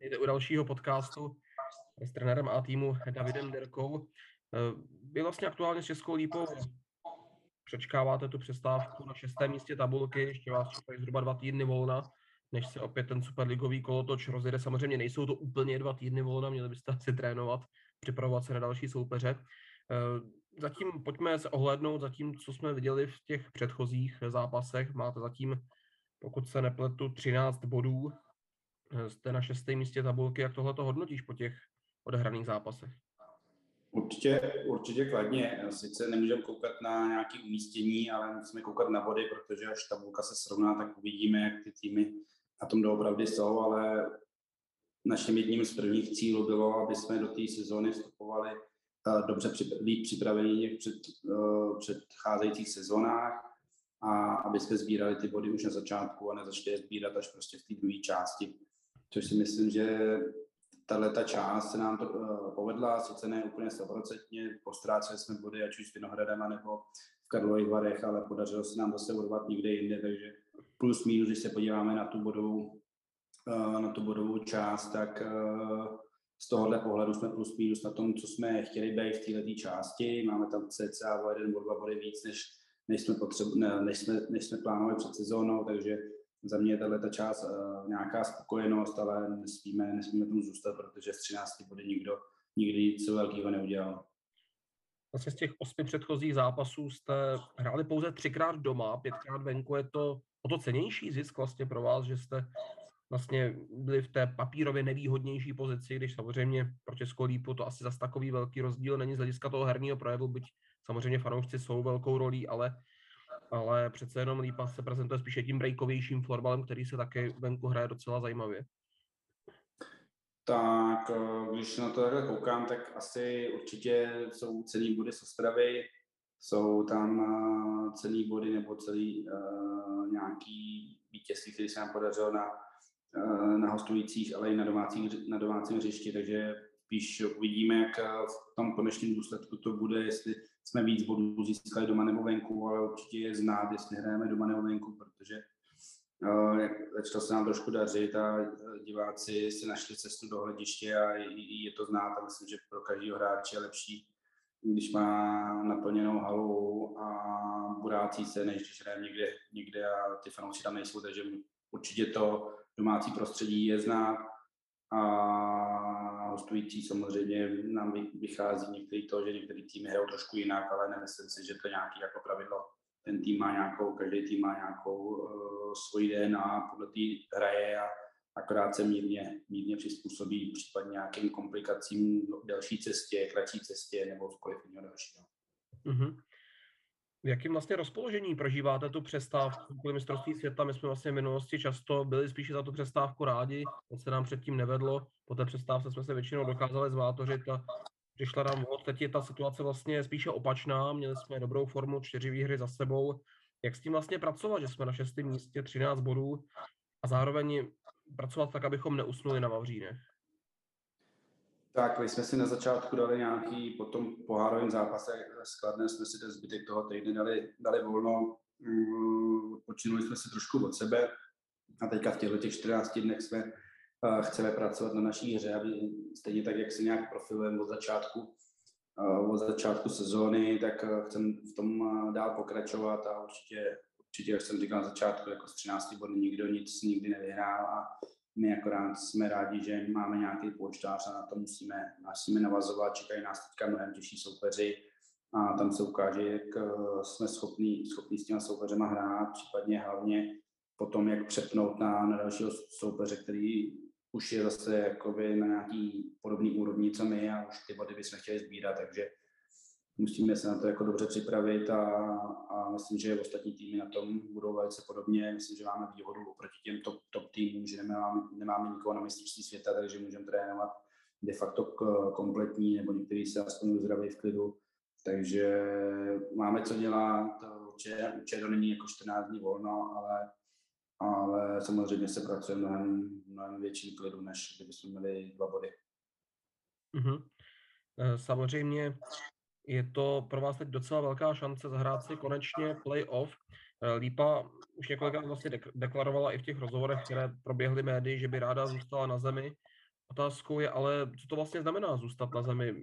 Jde u dalšího podcastu s trenérem A týmu Davidem Derkou. Eh, vy vlastně aktuálně s Českou lípou přečkáváte tu přestávku na šestém místě tabulky, ještě vás čekají zhruba dva týdny volna, než se opět ten superligový kolotoč rozjede. Samozřejmě nejsou to úplně dva týdny volna, měli byste asi trénovat, připravovat se na další soupeře. Eh, zatím pojďme se ohlednout za tím, co jsme viděli v těch předchozích zápasech. Máte zatím, pokud se nepletu, 13 bodů. Eh, jste na šestém místě tabulky. Jak tohle to hodnotíš po těch odehraných zápasech? Určitě, určitě kladně. Sice nemůžeme koukat na nějaké umístění, ale musíme koukat na body, protože až tabulka se srovná, tak uvidíme, jak ty týmy na tom doopravdy jsou, ale naším jedním z prvních cílů bylo, aby jsme do té sezóny vstupovali eh, dobře líp připravení v před, uh, předcházejících sezónách a aby jsme sbírali ty body už na začátku a nezačali je sbírat až prostě v té druhé části. Což si myslím, že tahle ta část se nám to uh, povedla, sice ne úplně 100%, postráceli jsme body, ať už s Vinohradem nebo v Karlových Varech, ale podařilo se nám zase urvat někde jinde, takže plus minus, když se podíváme na tu bodovou, uh, na tu bodovou část, tak uh, z tohohle pohledu jsme plus minus na tom, co jsme chtěli být v této části. Máme tam cca o jeden bod, dva body víc, než, než, jsme, potřebu, ne, než, jsme, než jsme plánovali před sezónou, takže za mě je ta část uh, nějaká spokojenost, ale nesmíme, nesmíme tomu zůstat, protože z 13 body nikdo nikdy nic velkého neudělal. Vlastně z těch osmi předchozích zápasů jste hráli pouze třikrát doma, pětkrát venku. Je to o to cenější zisk vlastně pro vás, že jste vlastně byli v té papírově nevýhodnější pozici, když samozřejmě pro Českou lípu to asi zas takový velký rozdíl není z hlediska toho herního projevu, byť samozřejmě fanoušci jsou velkou rolí, ale ale přece jenom Lípa se prezentuje spíše tím breakovějším florbalem, který se také venku hraje docela zajímavě. Tak eh, když na to takhle koukám, tak asi určitě jsou cený body z Ostravy, jsou tam uh, cený body nebo celý uh, nějaký vítězství, který se nám podařilo na, uh, na hostujících, ale i na, domácích, na domácím hřišti, takže spíš uvidíme, jak v tom konečném důsledku to bude, jestli jsme víc bodů získali doma nebo venku, ale určitě je znát, jestli hrajeme doma nebo venku, protože uh, se nám trošku dařit a eh, diváci si našli cestu do hlediště a je to znát a myslím, že pro každého hráče je lepší, když má naplněnou halu a burácí se, než když hraje někde, někde a ty fanoušci tam nejsou, takže určitě to domácí prostředí je znát a hostující samozřejmě nám vychází některý to, že některý týmy hrajou trošku jinak, ale nemyslím si, že to nějaký jako pravidlo. Ten tým má nějakou, každý tým má nějakou uh, svoji DNA, podle té hraje a akorát se mírně, mírně přizpůsobí případně nějakým komplikacím delší cestě, kratší cestě nebo cokoliv jiného dalšího. Mm-hmm. V jakým vlastně rozpoložení prožíváte tu přestávku kvůli mistrovství světa? My jsme vlastně v minulosti často byli spíše za tu přestávku rádi, to se nám předtím nevedlo. Po té přestávce jsme se většinou dokázali zvátořit a přišla nám vhod. Teď je ta situace vlastně spíše opačná. Měli jsme dobrou formu, čtyři výhry za sebou. Jak s tím vlastně pracovat, že jsme na šestém místě, 13 bodů a zároveň pracovat tak, abychom neusnuli na Vavřínech? Tak, my jsme si na začátku dali nějaký, po tom pohárovém zápase skladné jsme si ten zbytek toho týdne dali, dali volno, mm, počinuli jsme si trošku od sebe. A teďka v těchto těch 14 dnech jsme uh, chceme pracovat na naší hře, aby stejně tak, jak si nějak profilujeme od začátku, uh, od začátku sezóny, tak uh, chcem v tom dál pokračovat a určitě, určitě, jak jsem říkal na začátku, jako z 13 bodů nikdo nic nikdy nevyhrál a my akorát jsme rádi, že máme nějaký počtář a na to musíme, musíme navazovat. Čekají nás teďka mnohem těžší soupeři a tam se ukáže, jak eh, jsme schopní, schopní s těma soupeřema hrát, případně hlavně potom, jak přepnout na, na dalšího soupeře, který už je zase jakoby na nějaký podobný úrovni, co my a už ty body bychom chtěli sbírat, takže musíme se na to jako dobře připravit a, a myslím, že ostatní týmy na tom budou velice podobně. Myslím, že máme výhodu oproti těm top, top týmům, že nemáme, nemáme nikoho na mistrovství světa, takže můžeme trénovat de facto kompletní, nebo některý se aspoň uzdraví v klidu. Takže máme co dělat, určitě to není jako 14 dní volno, ale, ale samozřejmě se pracuje mnohem, mnohem větším klidu, než kdybychom měli dva body. Mm-hmm. Samozřejmě je to pro vás teď docela velká šance zahrát si konečně playoff. Eh, Lípa už několikrát vlastně deklarovala i v těch rozhovorech, které proběhly médii, že by ráda zůstala na zemi. Otázkou je ale, co to vlastně znamená zůstat na zemi?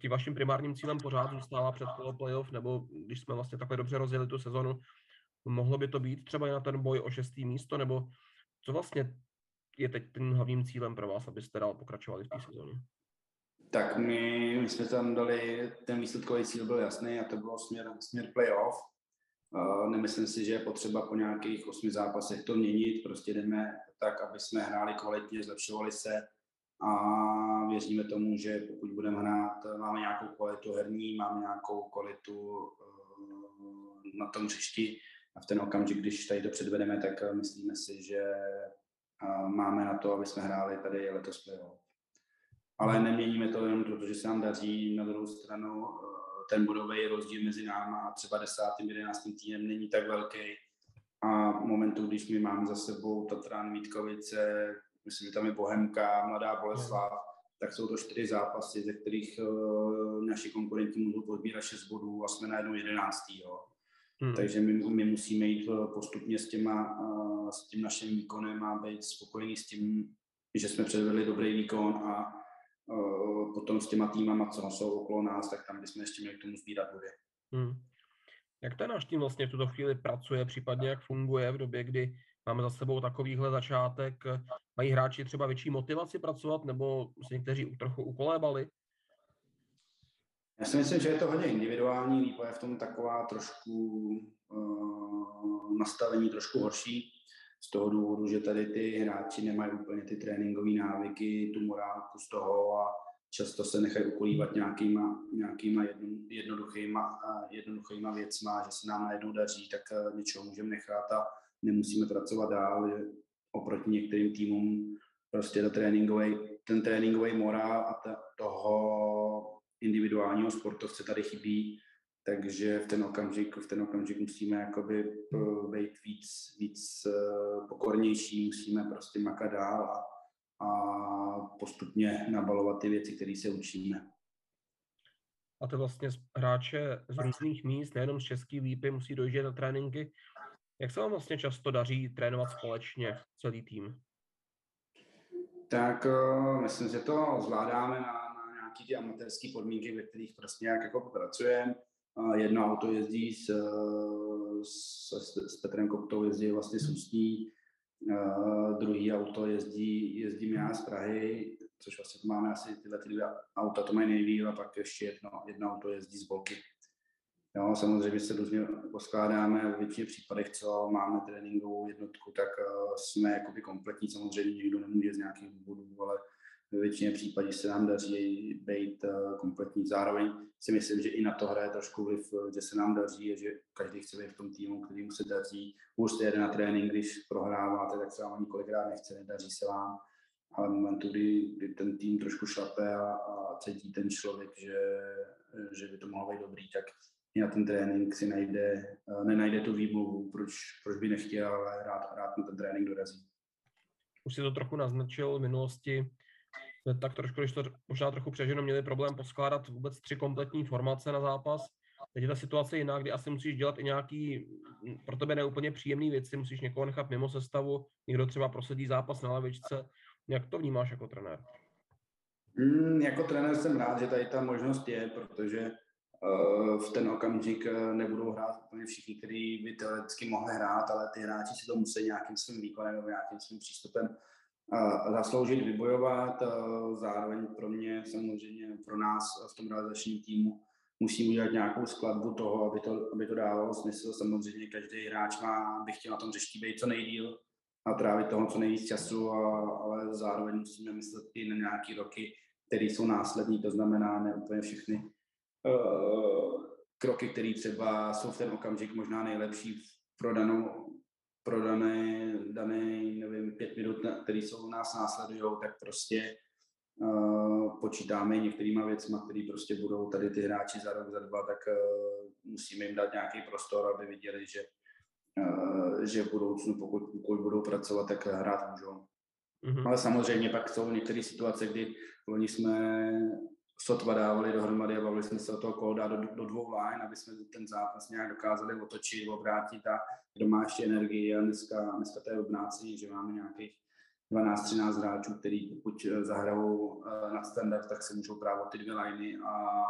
Ti vaším primárním cílem pořád zůstává před kolo playoff, nebo když jsme vlastně takhle dobře rozjeli tu sezonu, mohlo by to být třeba i na ten boj o šestý místo, nebo co vlastně je teď tím hlavním cílem pro vás, abyste dál pokračovali v té sezóně? Tak my, my jsme tam dali, ten výsledkový cíl byl jasný a to bylo směr, směr playoff. Uh, nemyslím si, že je potřeba po nějakých osmi zápasech to měnit, prostě jdeme tak, aby jsme hráli kvalitně, zlepšovali se a věříme tomu, že pokud budeme hrát, máme nějakou kvalitu herní, máme nějakou kvalitu uh, na tom hřišti. A v ten okamžik, když tady to předvedeme, tak myslíme si, že uh, máme na to, aby jsme hráli tady letos playoff ale neměníme to jenom proto, že se nám daří. Na druhou stranu eh, ten bodový rozdíl mezi náma a třeba desátým, jedenáctým týdnem není tak velký. A momentu, když my máme za sebou Tatran, Vítkovice, myslím, že tam je Bohemka, Mladá Boleslav, tak jsou to čtyři zápasy, ze kterých uh, naši konkurenti můžou podbírat 6 bodů a jsme na jednou jedenáctý. Jo. Hmm. Takže my, my musíme jít eh, postupně s, těma, uh, s tím naším výkonem a být spokojení s tím, že jsme předvedli dobrý výkon a potom s těma týmama, co jsou okolo nás, tak tam bychom ještě měli k tomu sbírat body. Hmm. Jak ten náš tým vlastně v tuto chvíli pracuje, případně jak funguje v době, kdy máme za sebou takovýhle začátek? Mají hráči třeba větší motivaci pracovat, nebo se někteří trochu ukolébali? Já si myslím, že je to hodně individuální, vývoj je v tom taková trošku uh, nastavení trošku horší z toho důvodu, že tady ty hráči nemají úplně ty tréninkové návyky, tu morálku z toho a často se nechají ukolívat nějakýma, nějakýma jednoduchýma, jednoduchýma věcma, že se nám najednou daří, tak eh, něčeho můžeme nechat a nemusíme pracovat dál, že oproti některým týmům prostě ten tréninkový, ten tréninkový morál a ta, toho individuálního sportovce tady chybí takže v ten okamžik, v ten okamžik musíme jakoby eh, být víc, víc eh, pokornější, musíme prostě makat dál a, a postupně nabalovat ty věci, které se učíme. A to vlastně hráče z různých míst, nejenom z České lípy, musí dojíždět na tréninky. Jak se vám vlastně často daří trénovat společně celý tým? Tak uh, myslím, že to zvládáme na, na nějaké ty amatérské podmínky, ve kterých prostě nějak jako pracujeme jedno auto jezdí s, s, s Petrem Koptou, jezdí vlastně s Ústí, druhý auto jezdí, jezdím já z Prahy, což vlastně to máme asi tyhle ty dvě auta, to mají nejvíc a pak ještě jedno, jedno auto jezdí z Bolky. Jo, samozřejmě se různě poskládáme, v většině případech, co máme tréninkovou jednotku, tak jsme jakoby kompletní, samozřejmě někdo nemůže z nějakých důvodů, ale ve většině případů se nám daří být eh, kompletní. Zároveň si myslím, že i na to hraje trošku vliv, eh, že se nám daří že každý chce být v tom týmu, který mu se daří. Už se jede na trénink, když prohráváte, tak se vám ani kolikrát nechce, nedaří se vám. Ale v momentu, kdy, kdy ten tým trošku šlape a, a cítí ten člověk, že, že by to mohlo být dobrý, tak i na ten trénink si najde, eh, nenajde tu výmluvu, proč, proč by nechtěl, ale rád, rád na ten trénink dorazí. Už si to trochu naznačil v minulosti, tak trošku, když to možná trochu přeženo, měli problém poskládat vůbec tři kompletní formace na zápas. Teď je ta situace jiná, kdy asi musíš dělat i nějaký pro tebe neúplně příjemný věci, musíš někoho nechat mimo sestavu, někdo třeba prosedí zápas na lavičce. Jak to vnímáš jako trenér? Mm, jako trenér jsem rád, že tady ta možnost je, protože uh, v ten okamžik eh, nebudou hrát úplně všichni, kteří by teoreticky mohli hrát, ale ty hráči si to musí nějakým svým výkonem nebo nějakým svým přístupem zasloužit, vybojovat. Zároveň pro mě, samozřejmě pro nás v tom realizačním týmu, musím udělat nějakou skladbu toho, aby to, aby to dávalo smysl. Samozřejmě každý hráč má, by chtěl na tom řeští být co nejdíl a trávit toho co nejvíc času, a, ale zároveň musíme myslet i na nějaké roky, které jsou následní, to znamená ne úplně všechny uh, kroky, které třeba jsou v ten okamžik možná nejlepší pro danou, pro dané, dané, nevím, pět minut, které jsou nás následují, tak prostě uh, počítáme některýma věcma, které prostě budou tady ty hráči za rok, za dva, tak uh, musíme jim dát nějaký prostor, aby viděli, že, uh, že v budoucnu, pokud, pokud budou pracovat, tak hrát můžou. Mm-hmm. Ale samozřejmě pak jsou některé situace, kdy loni jsme sotva dávali dohromady a bavili jsme se o toho dát do, do dvou line, aby jsme ten zápas nějak dokázali otočit, obrátit a kdo má ještě energii a dneska, dneska to je obnácení, že máme nějakých 12-13 hráčů, který pokud eh, zahrajou eh, na standard, tak se můžou právě ty dvě liney a,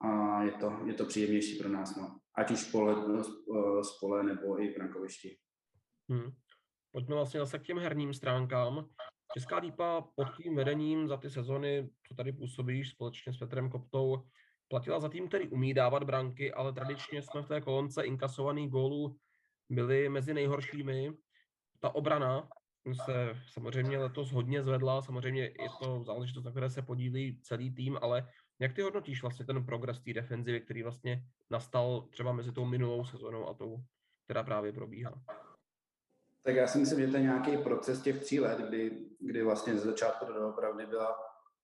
a je, to, je to příjemnější pro nás. No. Ať už pole, eh, spole nebo i v brankovišti. Hmm. Pojďme vlastně zase k těm herním stránkám. Česká lípa pod tím vedením za ty sezony, co tady působíš společně s Petrem Koptou, platila za tým, který umí dávat branky, ale tradičně jsme v té kolonce inkasovaných gólů byli mezi nejhoršími. Ta obrana se samozřejmě letos hodně zvedla, samozřejmě je to záležitost, na které se podílí celý tým, ale jak ty hodnotíš vlastně ten progres té defenzivy, který vlastně nastal třeba mezi tou minulou sezónou a tou, která právě probíhá? Tak já si myslím, že to je nějaký proces těch tří let, kdy, kdy vlastně ze začátku do opravdy byla,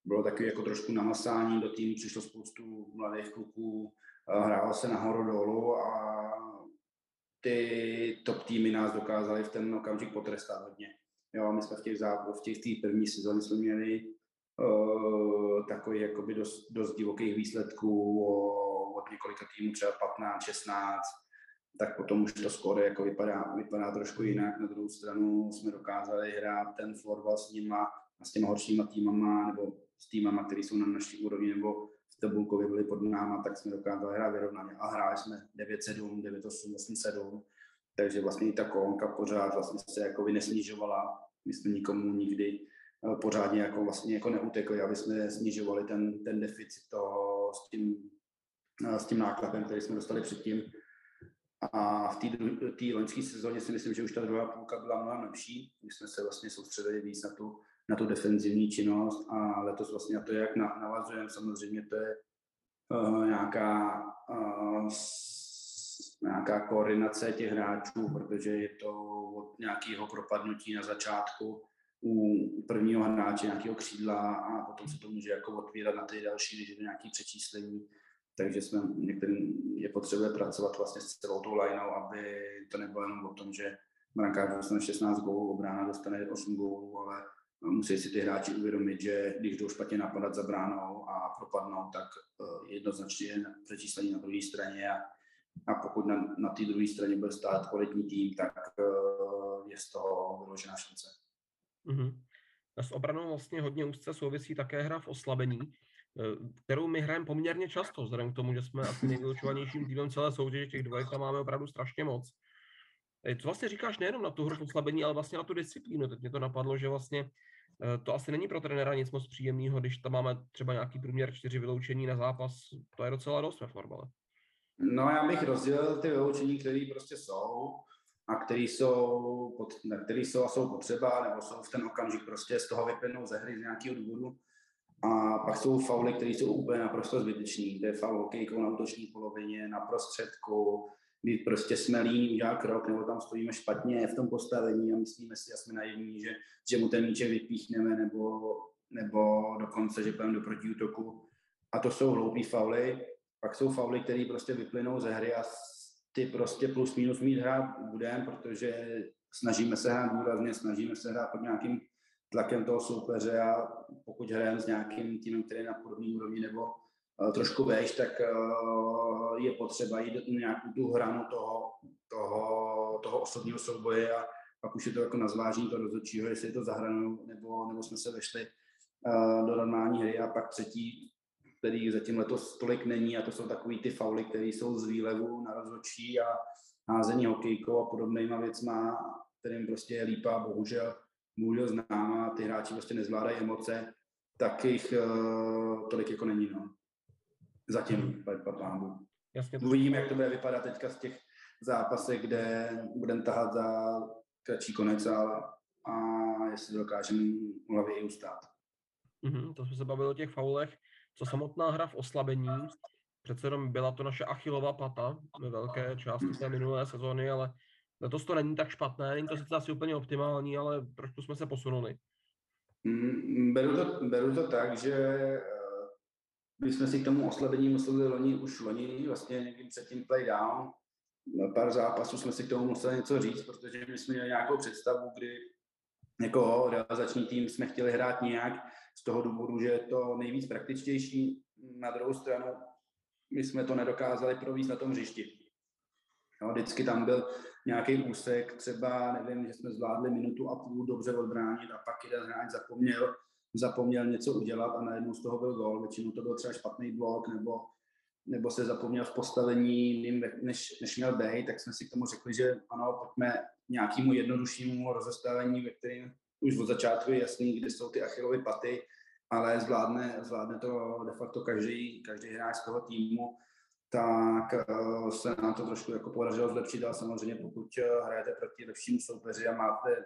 bylo taky jako trošku namasání do týmu, přišlo spoustu mladých kluků, hrálo se nahoru dolů a ty top týmy nás dokázaly v ten okamžik potrestat hodně. Jo, my jsme v těch, v těch té první sezóně jsme měli uh, takový jakoby dost, dost divokých výsledků o, od několika týmů, třeba 15, 16, tak potom už to skoro jako vypadá, vypadá trošku jinak. Na druhou stranu jsme dokázali hrát ten florbal s nima a s těma horšíma týmama, nebo s týmama, které jsou na naší úrovni, nebo v tabulkově byli pod náma, tak jsme dokázali hrát vyrovnaně. A hráli jsme 9-7, 9-8, 8-7, takže vlastně i ta kolonka pořád vlastně se jako nesnižovala. My jsme nikomu nikdy eh, pořádně jako vlastně jako neutekli, aby jsme snižovali ten, ten deficit toho s tím, eh, s tím nákladem, který jsme dostali předtím. A v té loňské sezóně si myslím, že už ta druhá půlka byla mnohem lepší. My jsme se vlastně soustředili víc na tu, na tu defenzivní činnost a letos vlastně na to, jak navazujeme, samozřejmě to je uh, nějaká uh, nějaká koordinace těch hráčů, protože je to od nějakého propadnutí na začátku u prvního hráče nějakého křídla a potom se to může jako otvírat na ty další, když je to nějaké přečíslení. Takže jsme některým je potřebuje pracovat vlastně s celou tou lineou, aby to nebylo jenom o tom, že brankář dostane 16 gólů, obrána dostane 8 gólů, ale musí si ty hráči uvědomit, že když jdou špatně napadat za bránou a propadnou, tak eh, jednoznačně je přečíslení na druhé straně a a pokud na, na té druhé straně bude stát kvalitní tým, tak uh, je z toho vyložená šance. Mm-hmm. S obranou vlastně hodně úzce souvisí také hra v oslabení, eh, kterou my hrajeme poměrně často, vzhledem k tomu, že jsme asi nejvylučovanějším týmem celé soutěže, těch dvojek tam máme opravdu strašně moc. Eh, co vlastně říkáš nejenom na tu hru v oslabení, ale vlastně na tu disciplínu. Teď mě to napadlo, že vlastně to asi není pro trenéra nic moc příjemného, když tam máme třeba nějaký průměr čtyři vyloučení na zápas. To je docela dost ve florbale. No já bych rozdělil ty vyloučení, které prostě jsou a které jsou, který jsou a jsou potřeba, nebo jsou v ten okamžik prostě z toho vyplynou ze hry z nějakého důvodu. A pak jsou fauly, které jsou úplně naprosto zbytečný. To je faul hokejkou na útoční polovině, na prostředku, kdy prostě jsme líní udělat krok, nebo tam stojíme špatně v tom postavení a myslíme si, že jsme naivní, že, že mu ten míček vypíchneme, nebo, nebo dokonce, že půjdeme do protiútoku. A to jsou hloupý fauly, pak jsou fauly, které prostě vyplynou ze hry a ty prostě plus minus mít hrát budeme, protože snažíme se hrát důrazně, snažíme se hrát pod nějakým tlakem toho soupeře a pokud hrajeme s nějakým týmem, který je na podobné úrovni nebo uh, trošku vejš, tak uh, je potřeba jít do nějakou tu hranu toho, toho, toho osobního souboje a pak už je to jako na zvážení toho rozhodčího, jestli je to za hranou nebo, nebo jsme se vešli uh, do normální hry. A pak třetí který zatím letos tolik není a to jsou takový ty fauly, které jsou z výlevu na rozhodčí a házení hokejkou a podobnýma věcma, kterým prostě je lípa, bohužel, bohužel znám a ty hráči prostě nezvládají emoce, tak jich uh, tolik jako není, no. Zatím, pánu. Jasně. Uvidíme, jak to bude vypadat teďka z těch zápasech, kde budeme tahat za kratší konec a, a jestli dokážeme hlavě i ustát. Mm-hmm, to jsme se bavili o těch faulech co samotná hra v oslabení, přece jenom byla to naše achilová pata ve velké části té minulé sezóny, ale letos to není tak špatné, není to sice asi úplně optimální, ale trošku jsme se posunuli. Mm, beru, to, beru to tak, že eh, my jsme si k tomu oslabení museli loni, už loni, vlastně někdy před tím play down, na pár zápasů jsme si k tomu museli něco říct, protože my jsme měli nějakou představu, kdy jako realizační tým jsme chtěli hrát nějak z toho důvodu, že je to nejvíc praktičtější. Na druhou stranu my jsme to nedokázali províst na tom hřišti. Jo, vždycky tam byl nějaký úsek, třeba, nevím, že jsme zvládli minutu a půl dobře odbránit a pak jeden hráč zapomněl, zapomněl něco udělat a najednou z toho byl gol. Většinou to byl třeba špatný blok nebo, nebo se zapomněl v postavení, než, než měl být, tak jsme si k tomu řekli, že ano, pojďme nějakému jednoduššímu rozestavení, ve kterém už od začátku je jasný, kde jsou ty achilovy paty, ale zvládne, zvládne to de facto každý, každý hráč z toho týmu, tak uh, se nám to trošku jako podařilo zlepšit, ale samozřejmě pokud uh, hrajete proti lepšímu soupeři a máte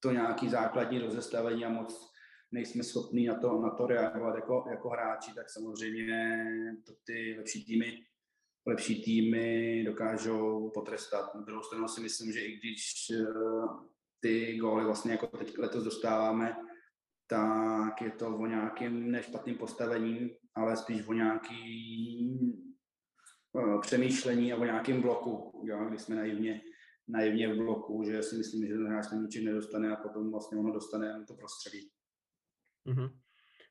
to nějaký základní rozestavení a moc nejsme schopní na to, na to reagovat jako, jako hráči, tak samozřejmě to ty lepší týmy lepší týmy dokážou potrestat. Na druhou stranu si myslím, že i když uh, ty góly vlastně jako teď letos dostáváme, tak je to o nějakým nešpatným postavením, ale spíš o nějakým uh, přemýšlení a o nějakém bloku, jo, kdy jsme naivně, naivně v bloku, že si myslím, že ten hráč ničem nedostane a potom vlastně ono dostane to prostředí. Mm-hmm.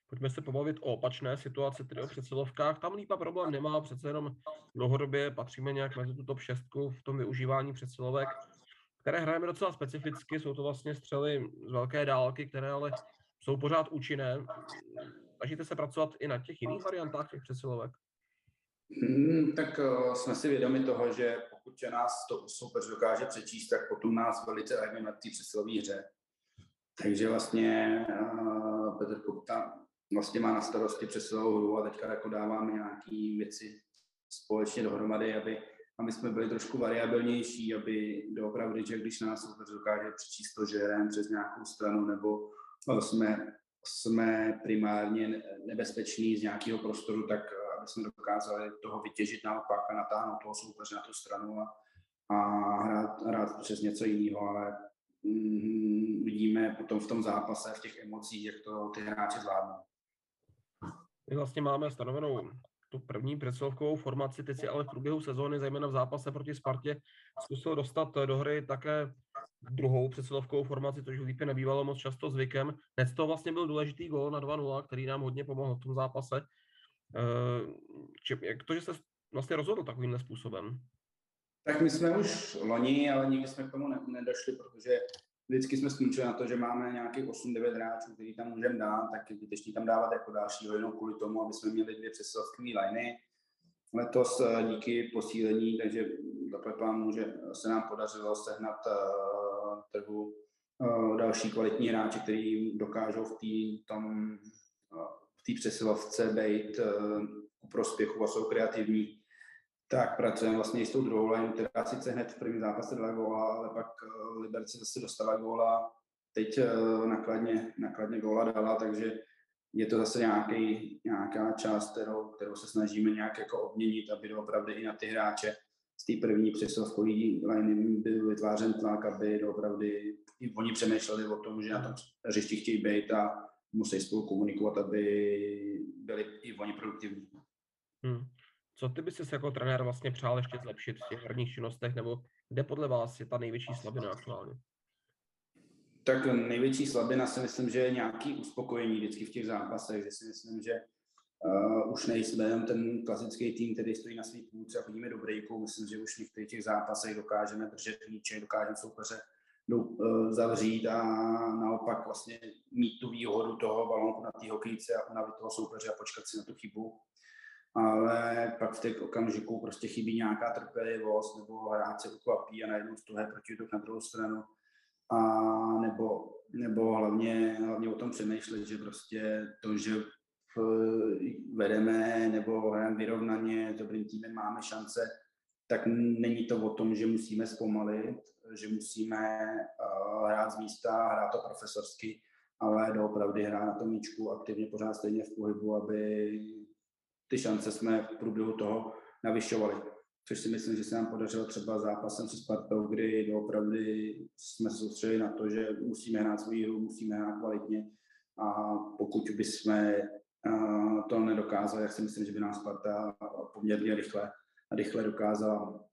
Pojďme se pobavit o opačné situaci, tedy o přesilovkách. Tam Lípa problém nemá, přece jenom dlouhodobě patříme nějak mezi tu top 6 v tom využívání přesilovek, které hrajeme docela specificky. Jsou to vlastně střely z velké dálky, které ale jsou pořád účinné. Snažíte se pracovat i na těch jiných variantách těch přesilovek? Hmm, tak uh, jsme si vědomi toho, že pokud nás to soupeř dokáže přečíst, tak potom nás velice lépe na té přesilové hře. Takže vlastně uh, Petr Kupta vlastně má na starosti přesilovou hru a teďka jako dáváme nějaké věci společně dohromady, aby, aby jsme byli trošku variabilnější, aby doopravdy, že když nás soupeř dokáže přečíst to, že hrajeme přes nějakou stranu nebo jsme, jsme primárně nebezpeční z nějakého prostoru, tak aby jsme dokázali toho vytěžit naopak a natáhnout toho soupeře na tu stranu a, a hrát, hrát přes něco jiného, ale mm, vidíme potom v tom zápase, v těch emocích, jak to ty hráči zvládnou. My vlastně máme stanovenou tu první přesilovkovou formaci, teď si ale v průběhu sezóny, zejména v zápase proti Spartě, zkusil dostat do hry také druhou přesilovkovou formaci, což v Lípě nebývalo moc často zvykem. Hned to vlastně byl důležitý gól na 2-0, který nám hodně pomohl v tom zápase. Eh, či, jak to, že se vlastně rozhodl takovýmhle způsobem? Tak my jsme už loni, ale nikdy jsme k tomu nedošli, protože vždycky jsme skončili na to, že máme nějakých 8-9 hráčů, který tam můžeme dát, tak zbytečně tam dávat jako dalšího jenom kvůli tomu, aby jsme měli dvě přesilovkové liney. Letos eh, díky posílení, takže plánu, že se nám podařilo sehnat uh, trhu uh, další kvalitní hráči, kteří dokážou v té tom uh, té přesilovce být uh, u prospěchu a jsou kreativní tak pracujeme vlastně i s tou druhou line, která sice hned v prvním zápase dala góla, ale pak uh, Liberci zase dostala góla, teď uh, nakladně, nakladně góla dala, takže je to zase nějaký, nějaká část, kterou, kterou se snažíme nějak jako obměnit, aby opravdu i na ty hráče z té první přesilovkové line byl vytvářen tlak, aby opravdu i oni přemýšleli o tom, že na tom hřišti chtějí být a musí spolu komunikovat, aby byli i oni produktivní. Hmm. Co ty bys jako trenér vlastně přál ještě zlepšit v těch herních činnostech, nebo kde podle vás je ta největší slabina aktuálně? Tak největší slabina si myslím, že je nějaký uspokojení vždycky v těch zápasech, že si myslím, že uh, už nejsme jen ten klasický tým, který stojí na svých půlce a chodíme do breaku. Myslím, že už v některých těch zápasech dokážeme držet míče, dokážeme soupeře uh, zavřít a naopak vlastně mít tu výhodu toho balonku na té hokejce a unavit toho soupeře a počkat si na tu chybu. Ale pak v těch okamžiku prostě chybí nějaká trpělivost nebo hráč se ukvapí a najednou z toho protiútok na druhou stranu. A nebo, nebo hlavně, hlavně o tom přemýšlet, že prostě to, že vedeme nebo hrajeme vyrovnaně, dobrým týmem máme šance, tak není to o tom, že musíme zpomalit, že musíme uh, hrát z místa, hrát to profesorsky, ale doopravdy hrát na tom míčku aktivně pořád stejně v pohybu, aby ty šance jsme v průběhu toho navyšovali. Což si myslím, že se nám podařilo třeba zápasem se Spartou, kdy opravdu jsme se soustředili na to, že musíme hrát svou hru, musíme hrát kvalitně a pokud bychom to nedokázali, tak si myslím, že by nás Sparta poměrně rychle, rychle dokázala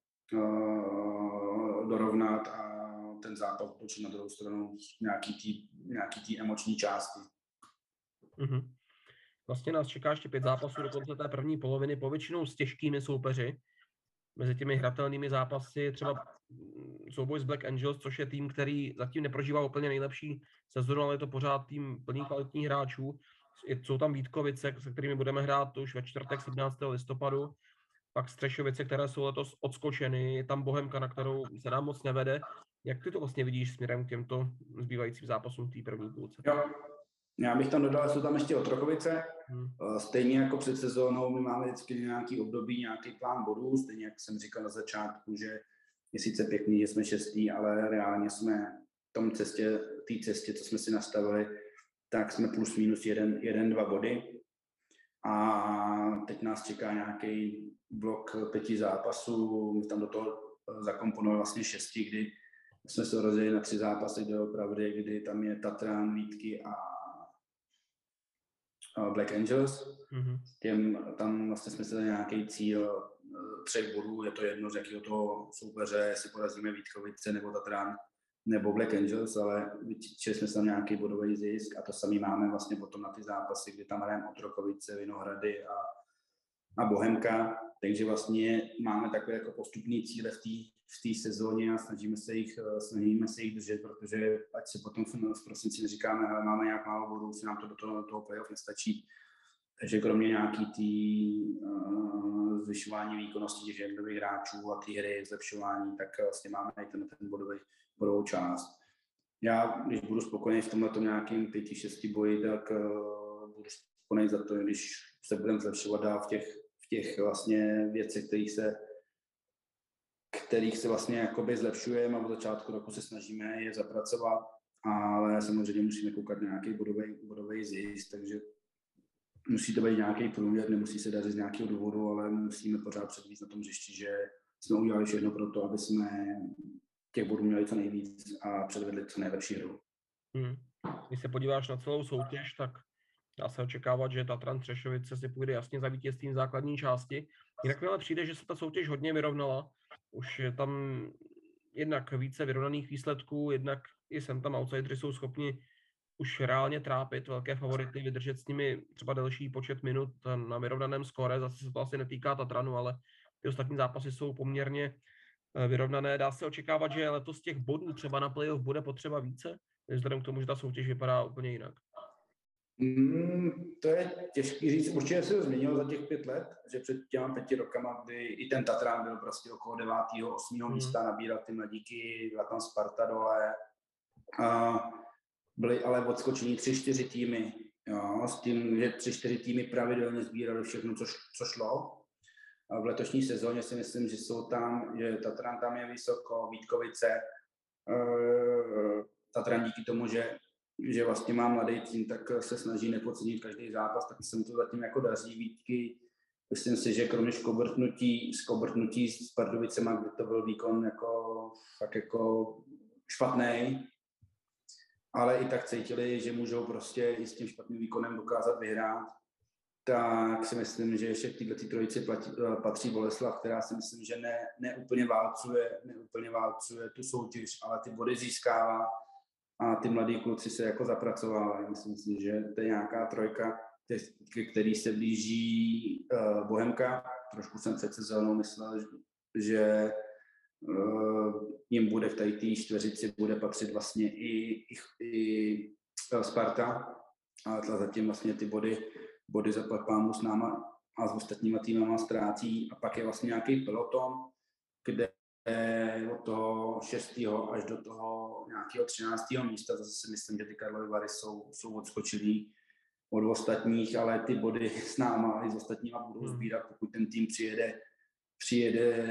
dorovnat a ten zápas otočit na druhou stranu nějaký tý, nějaký tý emoční části. Mm-hmm. Vlastně nás čeká ještě pět zápasů do konce té první poloviny, povětšinou s těžkými soupeři. Mezi těmi hratelnými zápasy třeba souboj s Black Angels, což je tým, který zatím neprožívá úplně nejlepší sezonu, ale je to pořád tým plný kvalitních hráčů. Jsou tam Vítkovice, se kterými budeme hrát už ve čtvrtek 17. listopadu. Pak Střešovice, které jsou letos odskočeny, je tam Bohemka, na kterou se nám moc nevede. Jak ty to vlastně vidíš směrem k těmto zbývajícím zápasům v té první půlce? Jo, já bych tam dodal, jsou tam ještě Otrokovice. Hmm. Eh, stejně jako před sezónou, my máme vždycky nějaký období, nějaký plán bodů, stejně jak jsem říkal na začátku, že je sice pěkný, že jsme šestý, ale reálně jsme v tom cestě, té cestě, co jsme si nastavili, tak jsme plus minus jeden, jeden, dva body. A teď nás čeká nějaký blok pěti zápasů, my tam do toho eh, zakomponovali vlastně šesti, kdy jsme se rozdělili na tři zápasy do opravdy, kdy tam je Tatran, Vítky a Black Angels. Mm-hmm. Těm, tam vlastně jsme si dali nějaký cíl eh, třech bodů, je to jedno z jakého toho soupeře, jestli porazíme Vítkovice nebo Tatran nebo Black Angels, ale vyčili jsme se tam nějaký bodový zisk a to samý máme vlastně potom na ty zápasy, kdy tam hrajeme Otrokovice, Vinohrady a, a Bohemka, takže vlastně máme takové jako postupní cíle v té v té sezóně a snažíme se jich, eh, snažíme se jich držet, protože ať se potom v prosinci neříkáme, ale máme nějak málo bodů, si nám to do toho, toho playoff nestačí. Takže kromě nějaký tý uh, zvyšování výkonnosti těch jednotlivých hráčů a té hry, zlepšování, tak vlastně máme i ten, ten bodový, bodovou část. Já, když budu spokojený v tomhle nějakým pěti, šesti boji, tak uh, budu spokojený za to, když se budeme zlepšovat dál v těch, těch vlastně věcech, kterých se kterých se vlastně jakoby zlepšujeme a od začátku roku se snažíme je zapracovat, ale samozřejmě musíme koukat na nějaký bodový, bodový zisk, takže musí to být nějaký průměr, nemusí se dařit z nějakého důvodu, ale musíme pořád předvíct na tom hřišti, že jsme udělali všechno pro to, aby jsme těch bodů měli co nejvíc a předvedli co nejlepší hru. Hmm. Když se podíváš na celou soutěž, tak dá se očekávat, že Tatran Třešovice si půjde jasně za vítězstvím základní části. Jinak mi ale přijde, že se ta soutěž hodně vyrovnala už je tam jednak více vyrovnaných výsledků, jednak i sem tam outsideri jsou schopni už reálně trápit velké favority, vydržet s nimi třeba delší počet minut na vyrovnaném skore. Zase se to asi netýká Tatranu, ale ty ostatní zápasy jsou poměrně eh, vyrovnané. Dá se očekávat, že letos těch bodů třeba na playoff bude potřeba více, vzhledem k tomu, že ta soutěž vypadá úplně jinak. Mm, to je těžký říct. Určitě se to změnilo za těch pět let, že před těmi pěti rokama, kdy i ten Tatran byl prostě okolo devátého, osmého mm. místa, nabíral ty mladíky, byla tam Sparta dole. A byly ale odskočení tři, čtyři týmy. Jo, s tím, že tři, čtyři týmy pravidelně sbírali všechno, co, co šlo. A v letošní sezóně si myslím, že jsou tam, že Tatran tam je vysoko, Vítkovice, uh, Tatran díky tomu, že že vlastně má mladý tým, tak se snaží nepodcenit každý zápas, tak se mu to zatím jako daří výtky. Myslím si, že kromě škobrtnutí, skobrtnutí s Pardubicema, kde to byl výkon jako, tak jako špatný, ale i tak cítili, že můžou prostě i s tím špatným výkonem dokázat vyhrát, tak si myslím, že ještě k této trojici platí, patří Boleslav, která si myslím, že ne, ne úplně válcuje, ne úplně válcuje tu soutěž, ale ty body získává a ty mladí kluci se jako zapracovávají. Myslím si, že to je nějaká trojka, ke který se blíží uh, Bohemka. Trošku jsem před sezónou myslel, že uh, jim bude v té čtveřici bude patřit vlastně i, i, i uh, Sparta, ale zatím vlastně ty body, body za pámu s náma a s ostatníma týmama ztrácí a pak je vlastně nějaký peloton, kde od toho 6. až do toho nějakého 13. místa. Zase si myslím, že ty Karlovy Vary jsou, jsou odskočilí od ostatních, ale ty body s náma i s ostatníma budou hmm. sbírat, pokud ten tým přijede, přijede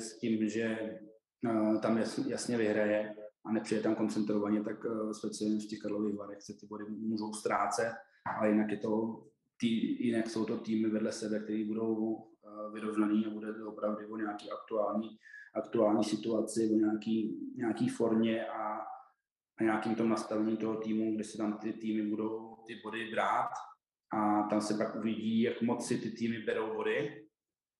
s tím, že uh, tam jasně, vyhraje a nepřijede tam koncentrovaně, tak uh, speciálně v těch Karlových Varech se ty body můžou ztrácet, ale jinak je to tý, jinak jsou to týmy vedle sebe, které budou vyrovnaný a bude to opravdu o nějaký aktuální aktuální situaci, o nějaký, nějaký formě a, a nějakým tom nastavení toho týmu, kde se tam ty týmy budou ty body brát a tam se pak uvidí, jak moc si ty týmy berou body.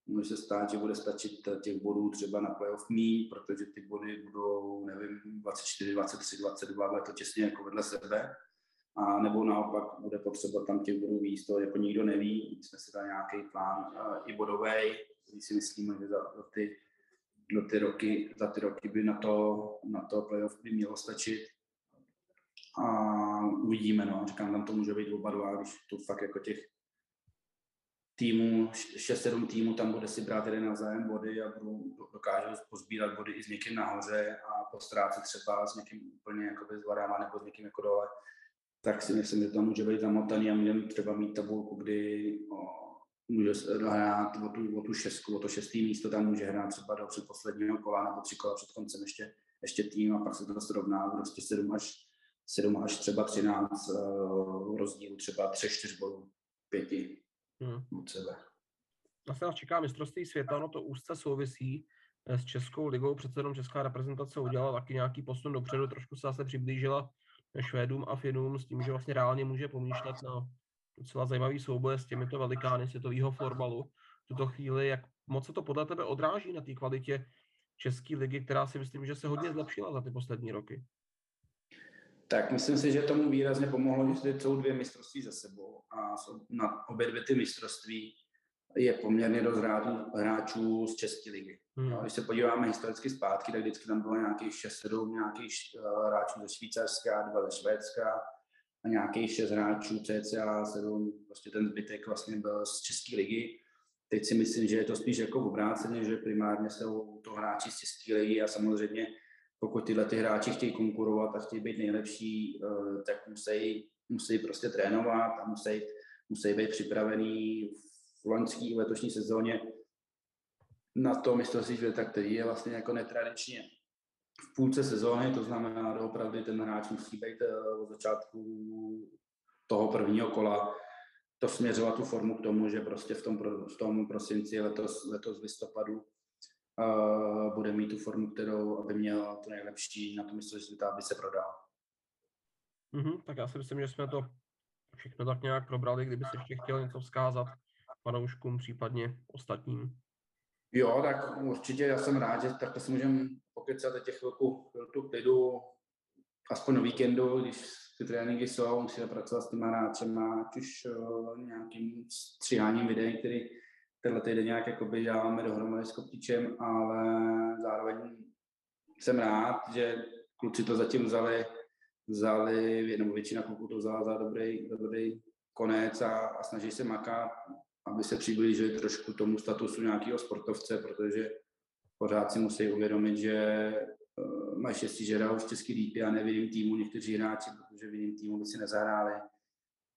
může se stát, že bude stačit těch bodů třeba na playoff mí, protože ty body budou, nevím, 24, 23, 22, ale to těsně jako vedle sebe. A nebo naopak bude potřeba tam těch bodů víc, to jako nikdo neví, jsme si dali nějaký plán uh, i bodový, který si myslíme, že za, za, ty, za, ty roky, za ty roky by na to, na to playoff by mělo stačit. A uvidíme, no. Říkám, tam to může být oba dva, když to fakt jako těch týmů, 6-7 týmů tam bude si brát jeden navzájem body a budou, dokážou pozbírat body i s někým nahoře a postrácet třeba s někým úplně jako bez varama nebo s někým jako dole, tak si myslím, že tam může být zamotaný a můžeme třeba mít tabulku, kdy o, může hrát o tu, o tu šestku, o to šestý místo, tam může hrát třeba do předposledního kola nebo tři kola před koncem ještě, ještě tým a pak se to srovná prostě 7 až, 7 až třeba 13 uh, rozdíl, třeba 3-4 bodů, pěti hmm. od sebe. Asi nás čeká mistrovství světa, no to úzce souvisí eh, s Českou ligou. Přece jenom česká reprezentace udělala taky nějaký posun dopředu, trošku se zase přiblížila Švédům a Finům s tím, že vlastně reálně může pomýšlet na docela zajímavý souboj s těmito velikány světového florbalu. V tuto chvíli, jak moc se to podle tebe odráží na té kvalitě České ligy, která si myslím, že se hodně zlepšila za ty poslední roky? Tak myslím si, že tomu výrazně pomohlo, že jsou dvě mistrovství za sebou a na obě dvě ty mistrovství je poměrně dost hráčů z České ligy. Hmm. Když se podíváme historicky zpátky, tak vždycky tam bylo nějakých 6-7 nějakých uh, hráčů ze Švýcarska, dva ze Švédska a nějakých 6 hráčů CCA 7, prostě ten zbytek vlastně byl z České ligy. Teď si myslím, že je to spíš jako obráceně, že primárně jsou to hráči z České ligy a samozřejmě pokud tyhle ty hráči chtějí konkurovat a chtějí být nejlepší, eh, tak musí, musí prostě trénovat a musí, musí být připravený v loňský letošní sezóně na to mistrovství světa, který je vlastně jako netradičně v půlce sezóny, to znamená, že opravdu ten hráč musí být eh, od začátku toho prvního kola to směřovat tu formu k tomu, že prostě v tom, v tom prosinci letos, letos listopadu uh, bude mít tu formu, kterou aby měl to nejlepší na tom mistrovství světa, aby se prodal. Mm-hmm, tak já si myslím, že jsme to všechno tak nějak probrali, kdyby se ještě chtěl něco vzkázat panouškům, případně ostatním. Jo, tak určitě já jsem rád, že takhle si můžeme pokecat těch chvilku, chvilku klidu, aspoň na víkendu, když ty tréninky jsou, musíme pracovat s těma hráčema, ať už uh, nějakým stříháním videí, který tenhle týden nějak jakoby děláme dohromady s Koptičem, ale zároveň jsem rád, že kluci to zatím vzali, vzali nebo většina kluků to vzala za dobrý, dobrý konec a, a snaží se makat, aby se přiblížili trošku tomu statusu nějakého sportovce, protože pořád si musí uvědomit, že uh, mají štěstí, že hrajou v český lípy a ne v jiném týmu někteří hráči, protože v jiném týmu by si nezahráli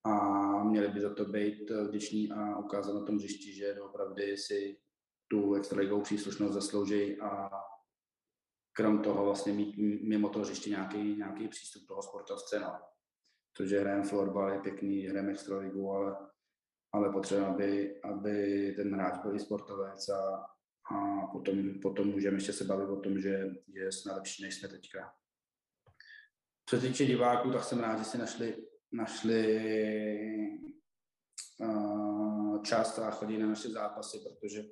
a měli by za to být vděční a ukázat na tom hřišti, že opravdu si tu extraligovou příslušnost zaslouží a krom toho vlastně mít mimo to hřiště nějaký, nějaký přístup toho sportovce. No. To, že hrajeme florbal je pěkný, hrajeme extraligu, ale, ale potřebujeme, aby, aby ten hráč byl i sportovec a, a potom, potom můžeme ještě se bavit o tom, že, že jsme lepší, než jsme teďka. Co se týče diváků, tak jsem rád, že si našli našli uh, čas a chodí na naše zápasy, protože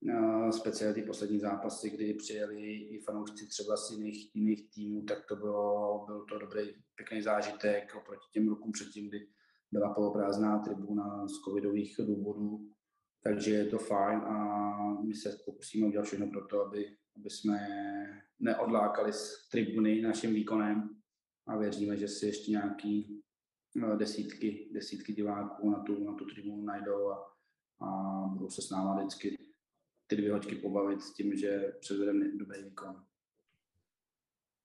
uh, speciálně ty poslední zápasy, kdy přijeli i fanoušci třeba z jiných, jiných týmů, tak to bylo, byl to dobrý, pěkný zážitek oproti těm rokům předtím, kdy byla poloprázdná tribuna z covidových důvodů, takže je to fajn a my se pokusíme udělat všechno pro to, aby, aby jsme neodlákali z tribuny naším výkonem a věříme, že si ještě nějaký No, desítky, desítky diváků na tu, na tu tribunu najdou a, a budou se s náma vždycky ty dvě hoďky pobavit s tím, že předvedeme dobrý výkon.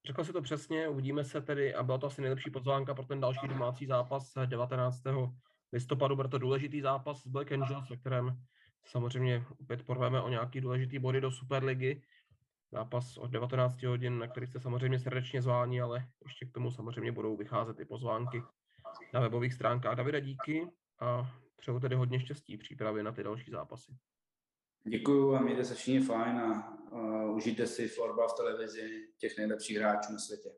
Řekl si to přesně, uvidíme se tedy a byla to asi nejlepší pozvánka pro ten další domácí zápas 19. listopadu. Bude to důležitý zápas s Black Angels, ve kterém samozřejmě opět porveme o nějaký důležitý body do Superligy. Zápas od 19 hodin, na který jste samozřejmě srdečně zváni, ale ještě k tomu samozřejmě budou vycházet i pozvánky na webových stránkách. Davida, díky a přeju tedy hodně štěstí přípravy na ty další zápasy. Děkuju a mějte se všichni fajn a užijte si florba v televizi těch nejlepších hráčů na světě.